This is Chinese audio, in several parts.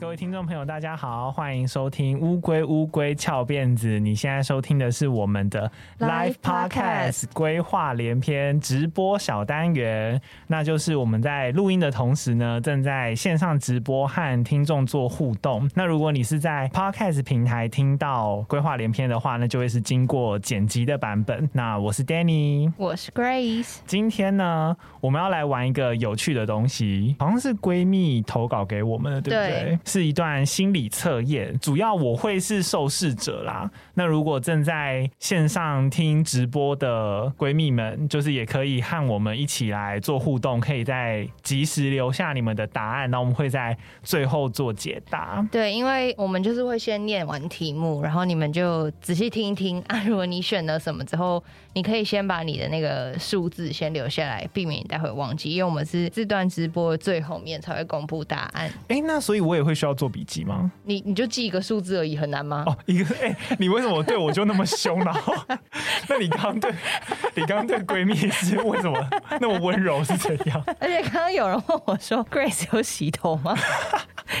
各位听众朋友，大家好，欢迎收听《乌龟乌龟翘辫子》。你现在收听的是我们的 Live Podcast 规划连篇直播小单元，那就是我们在录音的同时呢，正在线上直播和听众做互动。那如果你是在 Podcast 平台听到规划连篇的话，那就会是经过剪辑的版本。那我是 Danny，我是 Grace。今天呢，我们要来玩一个有趣的东西，好像是闺蜜投稿给我们的，对不对？对是一段心理测验，主要我会是受试者啦。那如果正在线上听直播的闺蜜们，就是也可以和我们一起来做互动，可以在及时留下你们的答案，那我们会在最后做解答。对，因为我们就是会先念完题目，然后你们就仔细听一听啊。如果你选了什么之后，你可以先把你的那个数字先留下来，避免你待会忘记。因为我们是这段直播最后面才会公布答案。哎、欸，那所以我也会需要做笔记吗？你你就记一个数字而已，很难吗？哦，一个哎、欸，你为什么对我就那么凶呢？那你刚刚对，你刚刚对闺蜜是为什么那么温柔是怎样？而且刚刚有人问我说，Grace 有洗头吗？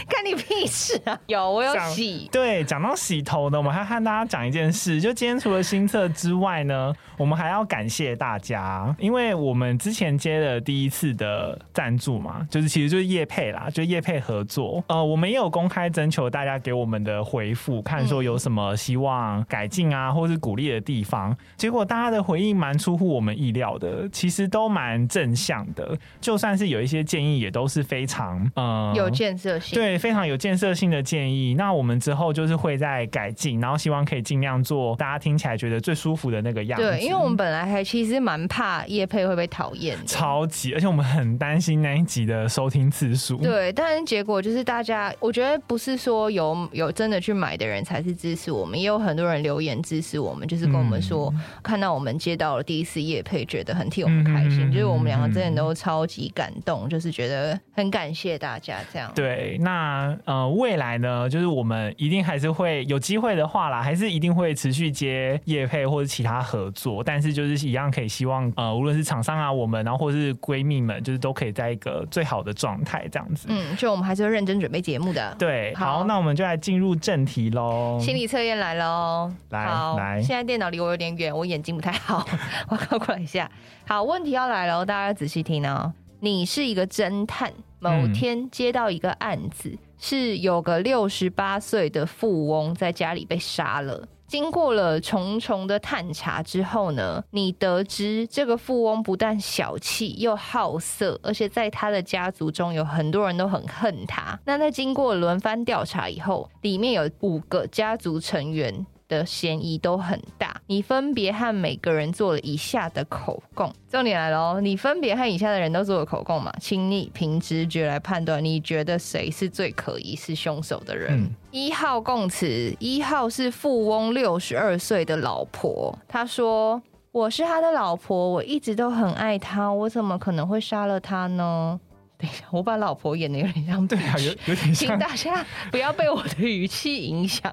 干你屁事啊！有，我有洗。对，讲到洗头呢，我们还和大家讲一件事，就今天除了新测之外呢，我们还要感谢大家，因为我们之前接了第一次的赞助嘛，就是其实就是叶配啦，就叶配合作。呃，我们也有公开征求大家给我们的回复，看说有什么希望改进啊，或是鼓励的地方。结果大家的回应蛮出乎我们意料的，其实都蛮正向的，就算是有一些建议，也都是非常呃有建设性。对，非常有建设性的建议。那我们之后就是会再改进，然后希望可以尽量做大家听起来觉得最舒服的那个样子。对，因为我们本来还其实蛮怕叶配会被讨厌，超级，而且我们很担心那一集的收听次数。对，但是结果就是大家，我觉得不是说有有真的去买的人才是支持我们，也有很多人留言支持我们，就是跟我们说，嗯、看到我们接到了第一次叶配，觉得很替我们开心，嗯、就是我们两个真的都超级感动，就是觉得很感谢大家这样。对，那。呃，未来呢，就是我们一定还是会有机会的话啦，还是一定会持续接叶配或者其他合作，但是就是一样可以希望呃，无论是厂商啊，我们然后或是闺蜜们，就是都可以在一个最好的状态这样子。嗯，就我们还是会认真准备节目的。对，好，好，那我们就来进入正题喽。心理测验来喽，来好来，现在电脑离我有点远，我眼睛不太好，我靠过来一下。好，问题要来了，大家仔细听哦。你是一个侦探。某天接到一个案子，是有个六十八岁的富翁在家里被杀了。经过了重重的探查之后呢，你得知这个富翁不但小气又好色，而且在他的家族中有很多人都很恨他。那在经过轮番调查以后，里面有五个家族成员。的嫌疑都很大，你分别和每个人做了以下的口供。重点来了，你分别和以下的人都做了口供嘛？请你凭直觉来判断，你觉得谁是最可疑是凶手的人？嗯、一号供词，一号是富翁六十二岁的老婆，他说：“我是他的老婆，我一直都很爱他，我怎么可能会杀了他呢？”等一下，我把老婆演的有点像，对啊，有有点像，请大家不要被我的语气影响，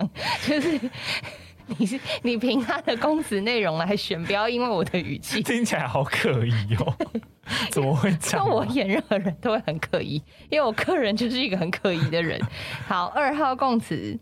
就是。你是你凭他的供词内容来选，不要因为我的语气听起来好可疑哦。怎么会这样？我演任何人都会很可疑，因为我个人就是一个很可疑的人。好，二号供词，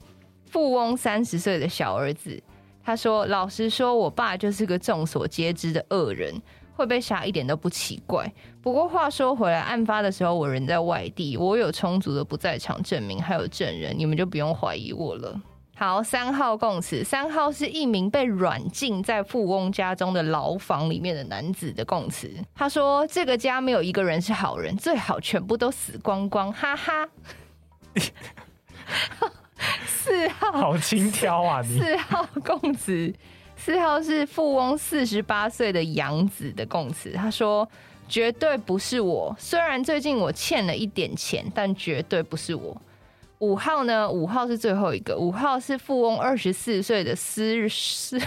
富翁三十岁的小儿子，他说：“老实说，我爸就是个众所皆知的恶人，会被杀一点都不奇怪。不过话说回来，案发的时候我人在外地，我有充足的不在场证明，还有证人，你们就不用怀疑我了。”好，三号供词，三号是一名被软禁在富翁家中的牢房里面的男子的供词。他说：“这个家没有一个人是好人，最好全部都死光光。”哈哈。四号，好轻佻啊！你四号供词，四号是富翁四十八岁的养子的供词。他说：“绝对不是我，虽然最近我欠了一点钱，但绝对不是我。”五号呢？五号是最后一个。五号是富翁二十四岁的私私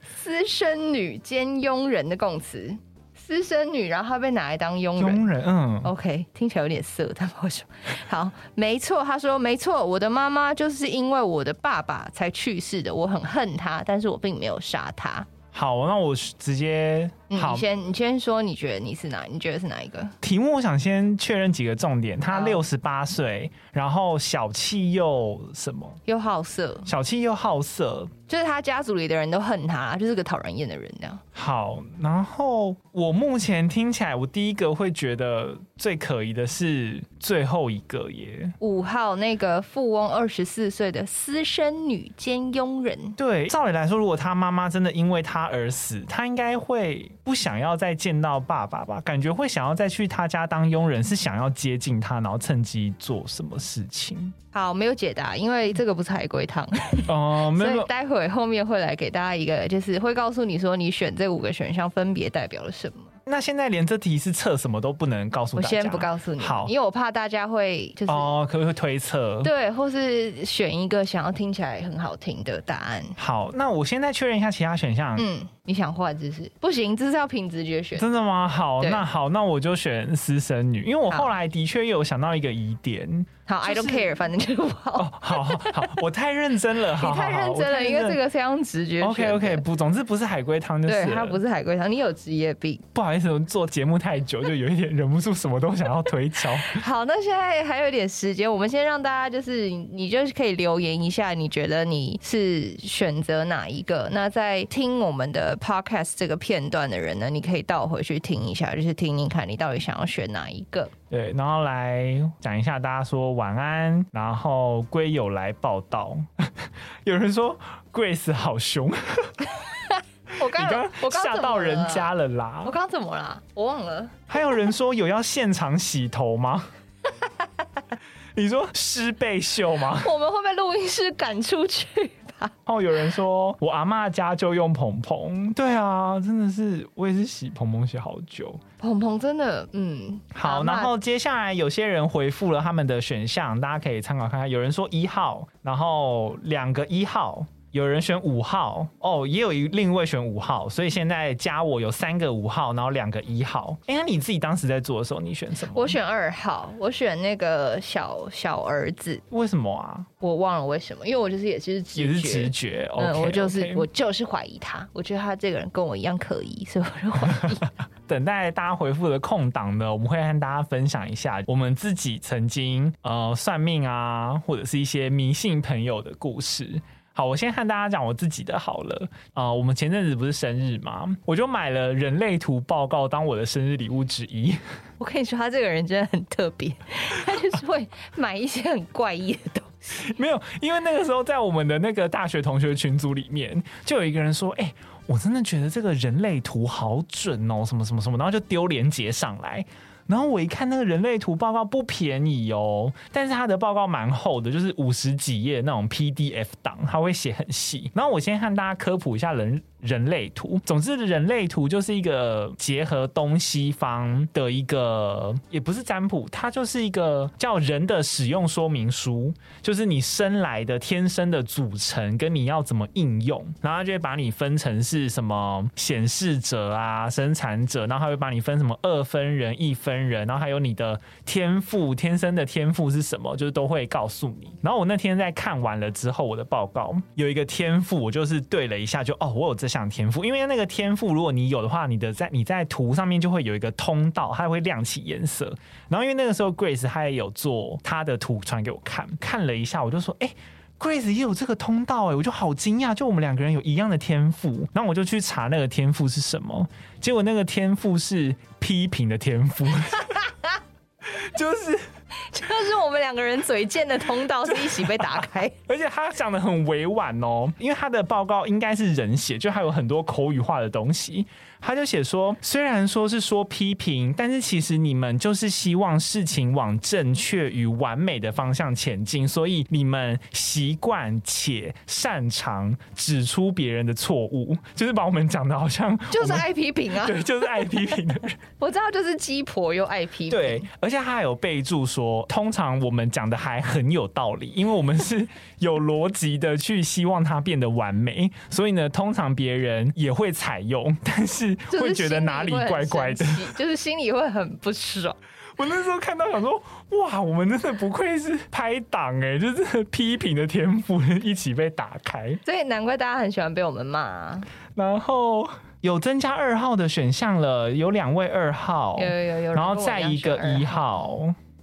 私生女兼佣人的供词。私生女，然后她被拿来当佣人。佣人，嗯，OK，听起来有点色，但为什么？好，没错，他说没错，我的妈妈就是因为我的爸爸才去世的，我很恨她，但是我并没有杀她。好，那我直接嗯、好，你先你先说，你觉得你是哪？你觉得是哪一个？题目我想先确认几个重点。他六十八岁，然后小气又什么？又好色。小气又好色，就是他家族里的人都恨他，就是个讨人厌的人这样。好，然后我目前听起来，我第一个会觉得最可疑的是最后一个耶。五号那个富翁，二十四岁的私生女兼佣人。对，照理来说，如果他妈妈真的因为他而死，他应该会。不想要再见到爸爸吧？感觉会想要再去他家当佣人，是想要接近他，然后趁机做什么事情？好，没有解答，因为这个不是海龟汤 哦，没有。所以待会后面会来给大家一个，就是会告诉你说，你选这五个选项分别代表了什么。那现在连这题是测什么都不能告诉大家，我先不告诉你，好，因为我怕大家会就是哦，可不可以推测？对，或是选一个想要听起来很好听的答案。好，那我现在确认一下其他选项。嗯，你想换姿势？不行，这是要凭直觉选。真的吗？好，那好，那我就选私生女，因为我后来的确有想到一个疑点。好，I don't care，反正就是好。哦，好好好，我太认真了，你太认真了，因为这个非常直觉。OK OK，不，总之不是海龟汤就是。对，它不是海龟汤，你有职业病。不好意思，我做节目太久，就有一点忍不住什么都想要推敲。好，那现在还有一点时间，我们先让大家就是，你就是可以留言一下，你觉得你是选择哪一个？那在听我们的 podcast 这个片段的人呢，你可以倒回去听一下，就是听听看你到底想要选哪一个。对，然后来讲一下，大家说晚安，然后龟友来报道。有人说 Grace 好凶，我刚刚我刚吓到人家了啦。我刚刚怎么啦？我忘了。还有人说有要现场洗头吗？你说湿背秀吗？我们会被录音室赶出去。哦，有人说我阿嬷家就用蓬蓬，对啊，真的是我也是洗蓬蓬洗好久，蓬蓬真的，嗯，好，然后接下来有些人回复了他们的选项，大家可以参考看看。有人说一号，然后两个一号。有人选五号哦，也有一另一位选五号，所以现在加我有三个五号，然后两个一号。哎，那你自己当时在做的时候，你选什么？我选二号，我选那个小小儿子。为什么啊？我忘了为什么，因为我就是也是直觉，也是直觉。嗯，okay, 我就是我就是怀疑他，我觉得他这个人跟我一样可疑，所以我就怀疑。等待大家回复的空档呢，我们会和大家分享一下我们自己曾经呃算命啊，或者是一些迷信朋友的故事。好，我先和大家讲我自己的好了。呃，我们前阵子不是生日吗？我就买了人类图报告当我的生日礼物之一。我跟你说，他这个人真的很特别，他就是会买一些很怪异的东西。没有，因为那个时候在我们的那个大学同学群组里面，就有一个人说：“哎、欸，我真的觉得这个人类图好准哦，什么什么什么。”然后就丢链接上来。然后我一看那个人类图报告不便宜哦，但是他的报告蛮厚的，就是五十几页那种 PDF 档，他会写很细。然后我先和大家科普一下人。人类图，总之人类图就是一个结合东西方的一个，也不是占卜，它就是一个叫人的使用说明书，就是你生来的天生的组成跟你要怎么应用，然后它就会把你分成是什么显示者啊、生产者，然后它会把你分什么二分人、一分人，然后还有你的天赋，天生的天赋是什么，就是都会告诉你。然后我那天在看完了之后，我的报告有一个天赋，我就是对了一下就，就哦，我有这。想天赋，因为那个天赋，如果你有的话，你的在你在图上面就会有一个通道，它会亮起颜色。然后因为那个时候 Grace 她也有做她的图传给我看，看了一下，我就说，哎、欸，Grace 也有这个通道、欸，哎，我就好惊讶，就我们两个人有一样的天赋。然后我就去查那个天赋是什么，结果那个天赋是批评的天赋，就是。就是我们两个人嘴贱的通道是一起被打开，而且他讲的很委婉哦，因为他的报告应该是人写，就还有很多口语化的东西。他就写说，虽然说是说批评，但是其实你们就是希望事情往正确与完美的方向前进，所以你们习惯且擅长指出别人的错误，就是把我们讲的好像 就是爱批评啊，对，就是爱批评的人。我知道，就是鸡婆又爱批评。对，而且他还有备注说，通常我们讲的还很有道理，因为我们是有逻辑的去希望它变得完美，所以呢，通常别人也会采用，但是。会觉得哪里怪怪的，就是心里 会很不爽。我那时候看到想说，哇，我们真的不愧是拍档哎，就是批评的天赋一起被打开，所以难怪大家很喜欢被我们骂啊。然后有增加二号的选项了，有两位二号，有有有有，然后再一个一号，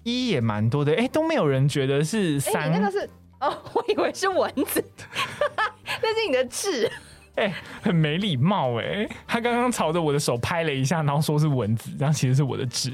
一也蛮多的，哎、欸，都没有人觉得是三，欸、那个是哦，我以为是蚊子，那是你的痣。哎、欸，很没礼貌哎、欸！他刚刚朝着我的手拍了一下，然后说是蚊子，然后其实是我的痣。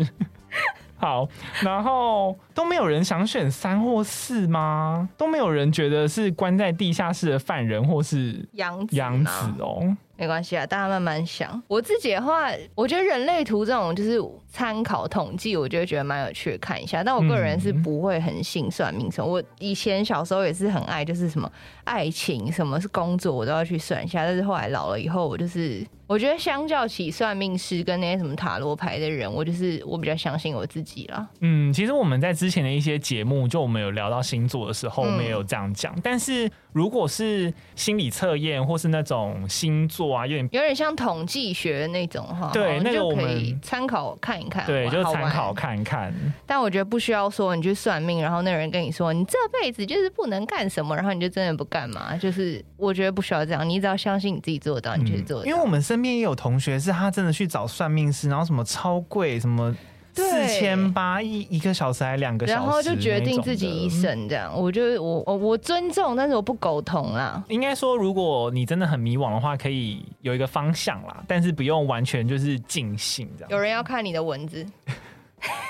好，然后都没有人想选三或四吗？都没有人觉得是关在地下室的犯人或是杨杨子哦。没关系啊，大家慢慢想。我自己的话，我觉得人类图这种就是参考统计，我就觉得蛮有趣的，看一下。但我个人是不会很信算命什么。我以前小时候也是很爱，就是什么爱情，什么是工作，我都要去算一下。但是后来老了以后，我就是。我觉得相较起算命师跟那些什么塔罗牌的人，我就是我比较相信我自己了。嗯，其实我们在之前的一些节目，就我们有聊到星座的时候，我们也有这样讲。嗯、但是如果是心理测验或是那种星座啊，有点有点像统计学的那种哈，对，那个我们可以参考看一看，对，就参考看一看。但我觉得不需要说你去算命，然后那个人跟你说你这辈子就是不能干什么，然后你就真的不干嘛。就是我觉得不需要这样，你只要相信你自己做得到，你就做得到。因为我们身边也有同学是他真的去找算命师，然后什么超贵，什么四千八一一个小时还两个小时，然后就决定自己一生这样。我就我我我尊重，但是我不苟同啦。应该说，如果你真的很迷惘的话，可以有一个方向啦，但是不用完全就是尽兴这样。有人要看你的文字，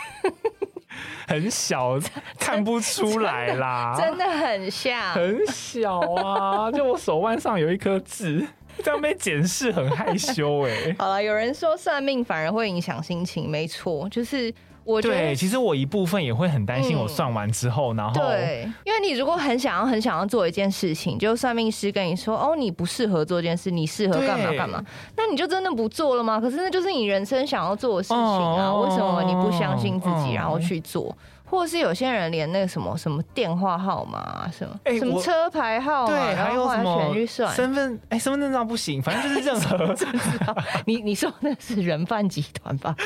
很小，看不出来啦，真的很像，很小啊，就我手腕上有一颗痣。这样被检视很害羞哎、欸。好了，有人说算命反而会影响心情，没错，就是我觉得对，其实我一部分也会很担心，我算完之后，嗯、然后对，因为你如果很想要、很想要做一件事情，就算命师跟你说哦，你不适合做这件事，你适合干嘛干嘛，那你就真的不做了吗？可是那就是你人生想要做的事情啊，哦、为什么你不相信自己，然后去做？或是有些人连那个什么什么电话号码、啊、什么、欸、什么车牌号码，对，还有什么身份哎、欸，身份证照不行，反正就是任何。你你说那是人贩集团吧？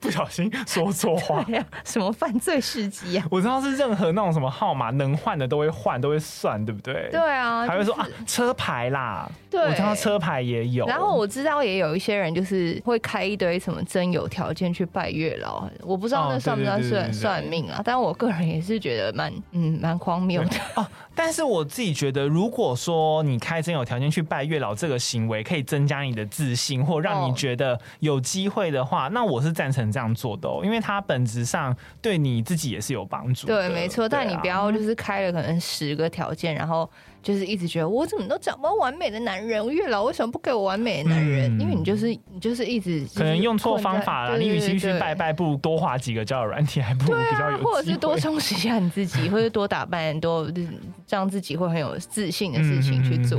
不小心说错话呀？什么犯罪事迹啊？我知道是任何那种什么号码能换的都会换，都会算，对不对？对啊，还会说、就是、啊车牌啦，对，我知道车牌也有。然后我知道也有一些人就是会开一堆什么真有条件去拜月老，我不知道那算不算算算命啊？但我个人也是觉得蛮嗯蛮荒谬的 哦。但是我自己觉得，如果说你开真有条件去拜月老这个行为可以增加你的自信，或让你觉得有机会的话，那我是赞成这样做的哦，因为它本质上对你自己也是有帮助。对，没错。但你不要就是开了可能十个条件，然后。就是一直觉得我怎么都找不到完美的男人，月老为什么不给我完美的男人？嗯、因为你就是你就是一直可能用错方法了。你与其去拜拜，不如多花几个交友软体，还不如比较有。或者是多充实一下你自己，或者多打扮，多让自己会很有自信的事情去做。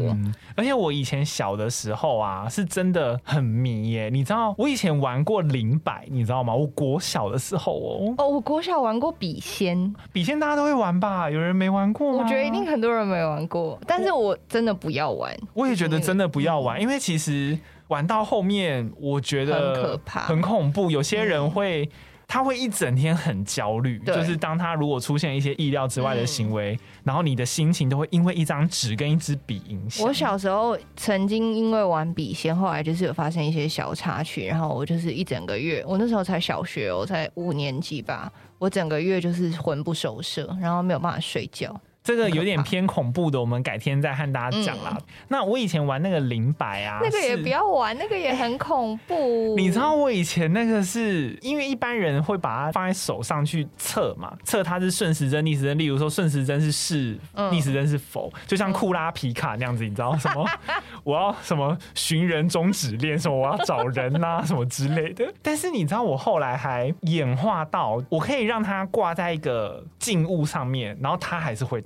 而且我以前小的时候啊，是真的很迷耶。你知道我以前玩过灵摆，你知道吗？我国小的时候哦哦，我国小玩过笔仙，笔仙大家都会玩吧？有人没玩过吗？我觉得一定很多人没玩过。但是我真的不要玩，我也觉得真的不要玩，因为其实玩到后面，我觉得很可怕、很恐怖。有些人会，他会一整天很焦虑，就是当他如果出现一些意料之外的行为，然后你的心情都会因为一张纸跟一支笔影响。我小时候曾经因为玩笔仙，后来就是有发生一些小插曲，然后我就是一整个月，我那时候才小学，我才五年级吧，我整个月就是魂不守舍，然后没有办法睡觉。这个有点偏恐怖的，我们改天再和大家讲啦。嗯、那我以前玩那个灵摆啊，那个也不要玩，那个也很恐怖。你知道我以前那个是因为一般人会把它放在手上去测嘛，测它是顺时针、逆时针。例如说顺时针是是，逆时针是否，就像库拉皮卡那样子，你知道什么？我要什么寻人终止链，什么我要找人啊，什么之类的。但是你知道我后来还演化到，我可以让它挂在一个静物上面，然后它还是会。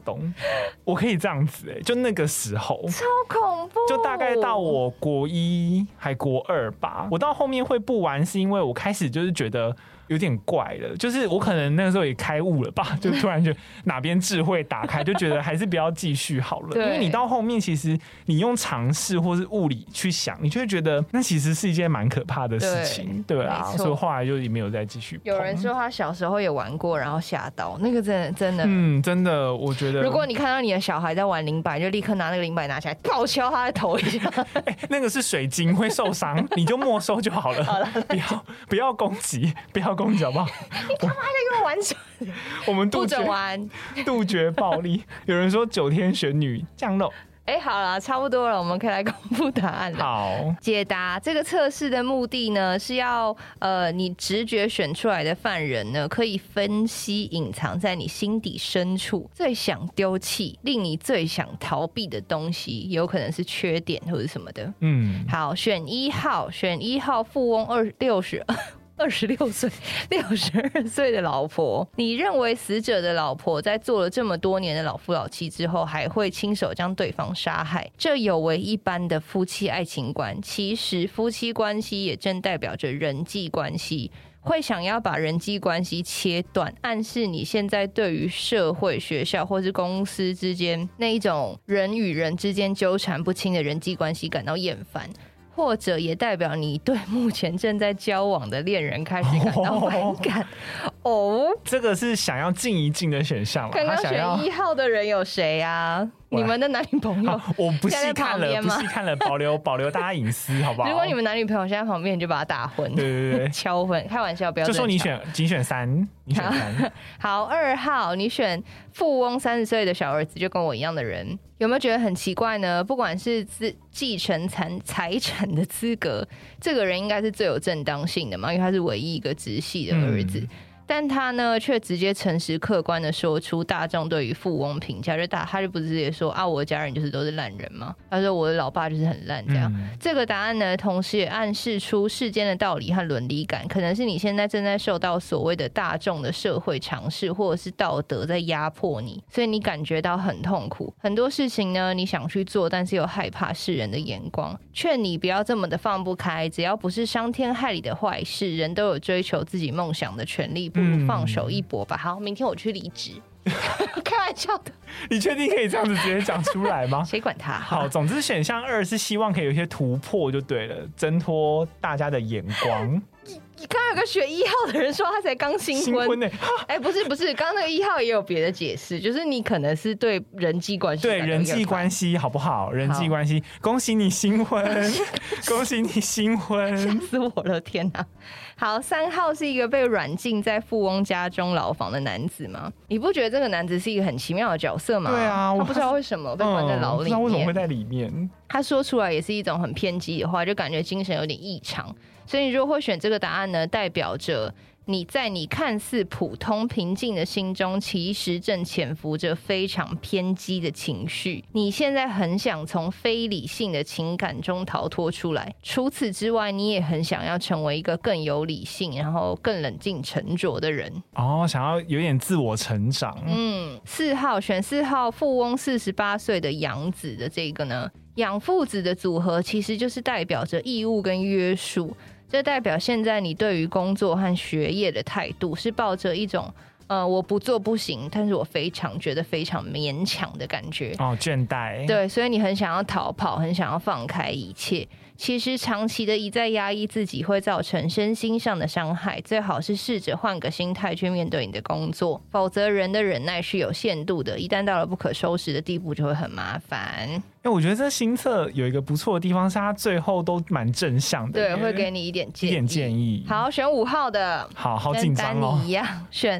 我可以这样子哎、欸，就那个时候。超恐怖，就大概到我国一还国二吧。我到后面会不玩，是因为我开始就是觉得有点怪了。就是我可能那个时候也开悟了吧，就突然觉得哪边智慧打开，就觉得还是不要继续好了。因为你到后面，其实你用尝试或是物理去想，你就会觉得那其实是一件蛮可怕的事情，对，对啊。所以后来就也没有再继续。有人说他小时候也玩过，然后吓到，那个真的真的，嗯，真的，我觉得，如果你看到你的小孩在玩灵摆，就立刻拿那个灵摆拿起来，暴敲他的头一下。欸，那个是水晶会受伤，你就没收就好了。好了，不要不要攻击，不要攻击，好不好？你干嘛在 玩水？我们杜绝玩，杜绝暴力。有人说九天玄女降落。哎、欸，好了，差不多了，我们可以来公布答案了。好，解答这个测试的目的呢，是要呃，你直觉选出来的犯人呢，可以分析隐藏在你心底深处最想丢弃、令你最想逃避的东西，有可能是缺点或者什么的。嗯，好，选一号，选一号，富翁二六十。二二十六岁、六十二岁的老婆，你认为死者的老婆在做了这么多年的老夫老妻之后，还会亲手将对方杀害？这有违一般的夫妻爱情观。其实，夫妻关系也正代表着人际关系，会想要把人际关系切断，暗示你现在对于社会、学校或是公司之间那一种人与人之间纠缠不清的人际关系感到厌烦。或者也代表你对目前正在交往的恋人开始感到反感哦。这个是想要静一静的选项。刚刚选一号的人有谁啊？你们的男女朋友？我不细看了，不细看了，保留保留大家隐私，好不好？如果你们男女朋友现在旁边，你就把他打昏。对对对，敲昏，开玩笑，不要。就说你选，仅选三，你选三。好，二号，你选富翁三十岁的小儿子，就跟我一样的人。有没有觉得很奇怪呢？不管是自继承财财产的资格，这个人应该是最有正当性的嘛，因为他是唯一一个直系的儿子。嗯但他呢，却直接诚实客观的说出大众对于富翁评价，就大他就不直接说啊，我的家人就是都是烂人吗？他说我的老爸就是很烂这样。嗯、这个答案呢，同时也暗示出世间的道理和伦理感，可能是你现在正在受到所谓的大众的社会常识或者是道德在压迫你，所以你感觉到很痛苦。很多事情呢，你想去做，但是又害怕世人的眼光。劝你不要这么的放不开，只要不是伤天害理的坏事，人都有追求自己梦想的权利。不如放手一搏吧。好，明天我去离职。开玩笑的。你确定可以这样子直接讲出来吗？谁管他？好，总之选项二是希望可以有一些突破就对了，挣脱大家的眼光。你刚刚有个学一号的人说他才刚新婚呢。哎、欸，不是不是，刚刚那个一号也有别的解释，就是你可能是对人际关系对人际关系好不好？人际关系，恭喜你新婚，恭喜你新婚，吓死我了！天哪！好，三号是一个被软禁在富翁家中牢房的男子吗？你不觉得这个男子是一个很奇妙的角色吗？对啊，我不知道为什么被关在牢里面，嗯、不知道为什么会在里面。他说出来也是一种很偏激的话，就感觉精神有点异常。所以你如果会选这个答案呢，代表着你在你看似普通平静的心中，其实正潜伏着非常偏激的情绪。你现在很想从非理性的情感中逃脱出来。除此之外，你也很想要成为一个更有理性，然后更冷静沉着的人。哦，想要有点自我成长。嗯，四号选四号，富翁四十八岁的养子的这个呢，养父子的组合其实就是代表着义务跟约束。这代表现在你对于工作和学业的态度是抱着一种，呃，我不做不行，但是我非常觉得非常勉强的感觉。哦，倦怠。对，所以你很想要逃跑，很想要放开一切。其实长期的一再压抑自己会造成身心上的伤害，最好是试着换个心态去面对你的工作，否则人的忍耐是有限度的，一旦到了不可收拾的地步，就会很麻烦。因为我觉得这新测有一个不错的地方，是它最后都蛮正向的，对，会给你一点建议。一点建议。好，选五号的，好好紧张哦。一样，选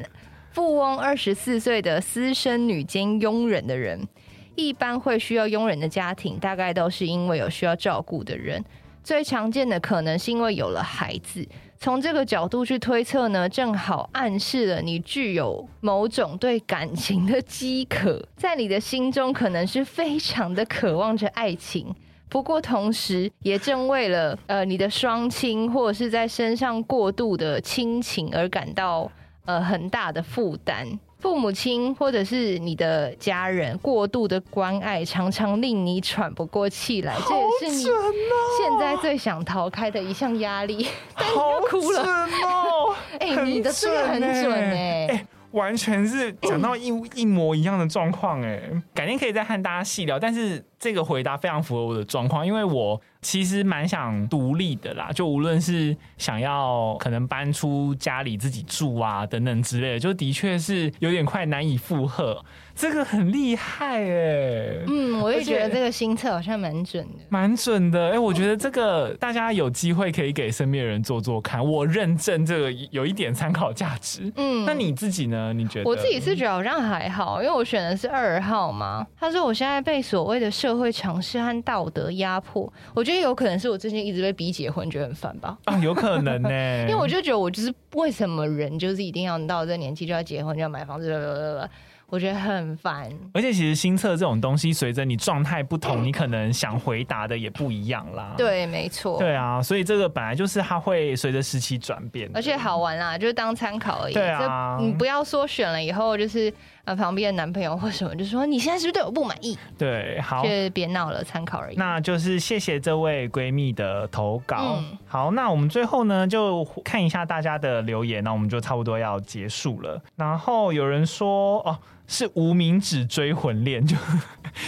富翁二十四岁的私生女兼佣人的人。一般会需要佣人的家庭，大概都是因为有需要照顾的人。最常见的可能是因为有了孩子。从这个角度去推测呢，正好暗示了你具有某种对感情的饥渴，在你的心中可能是非常的渴望着爱情。不过同时，也正为了呃你的双亲或者是在身上过度的亲情而感到。呃很大的负担。父母亲或者是你的家人过度的关爱，常常令你喘不过气来，这也是你现在最想逃开的一项压力。但你又哭了哦！哎、欸，你的这个很准哎、欸。完全是讲到一一模一样的状况哎，改天可以再和大家细聊。但是这个回答非常符合我的状况，因为我其实蛮想独立的啦，就无论是想要可能搬出家里自己住啊等等之类的，就的确是有点快难以负荷。这个很厉害哎，嗯，我也觉得这个新测好像蛮准的，蛮准的哎，我觉得这个大家有机会可以给身边人做做看，我认证这个有一点参考价值。嗯，那你自己呢？你觉得？我自己是觉得好像还好，因为我选的是二号嘛。他说我现在被所谓的社会常识和道德压迫，我觉得有可能是我最近一直被逼结婚，觉得很烦吧？啊，有可能呢，因为我就觉得我就是为什么人就是一定要到这个年纪就要结婚就要买房子，我觉得很烦，而且其实新测这种东西，随着你状态不同，你可能想回答的也不一样啦。对，没错。对啊，所以这个本来就是它会随着时期转变，而且好玩啦，就是当参考而已。对啊，你不要说选了以后就是呃旁边的男朋友或什么，就说你现在是不是对我不满意？对，好，就别闹了，参考而已。那就是谢谢这位闺蜜的投稿。嗯、好，那我们最后呢，就看一下大家的留言，那我们就差不多要结束了。然后有人说哦。是无名指追魂链，就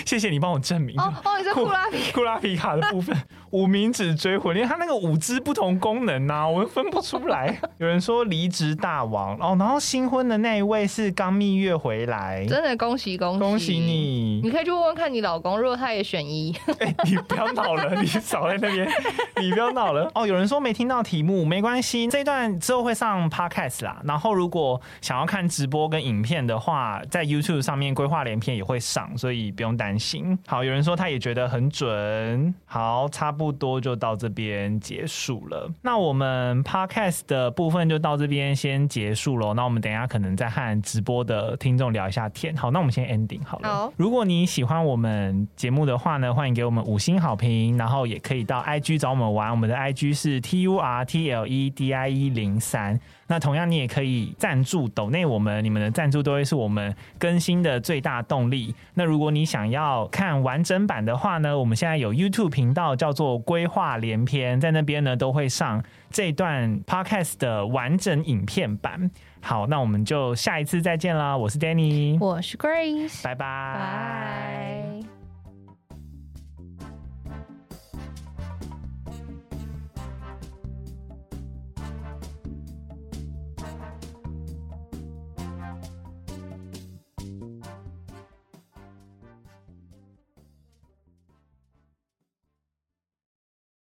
谢谢你帮我证明。哦哦，你是库拉皮 库拉皮卡的部分，无名指追魂链，它那个五只不同功能呐、啊，我分不出来。有人说离职大王哦，然后新婚的那一位是刚蜜月回来，真的恭喜恭喜恭喜你！你可以去问问看你老公，如果他也选一，哎、欸，你不要闹了，你少在那边，你不要闹了。哦，有人说没听到题目，没关系，这一段之后会上 podcast 啦。然后如果想要看直播跟影片的话，在 YouTube 上面规划连篇也会上，所以不用担心。好，有人说他也觉得很准。好，差不多就到这边结束了。那我们 Podcast 的部分就到这边先结束了。那我们等一下可能再和直播的听众聊一下天。好，那我们先 ending 好了。好，如果你喜欢我们节目的话呢，欢迎给我们五星好评，然后也可以到 IG 找我们玩。我们的 IG 是 T U R T L E D I E 零三。那同样，你也可以赞助抖内我们，你们的赞助都会是我们更新的最大动力。那如果你想要看完整版的话呢，我们现在有 YouTube 频道叫做“规划连篇”，在那边呢都会上这段 Podcast 的完整影片版。好，那我们就下一次再见啦！我是 Danny，我是 Grace，拜拜。拜。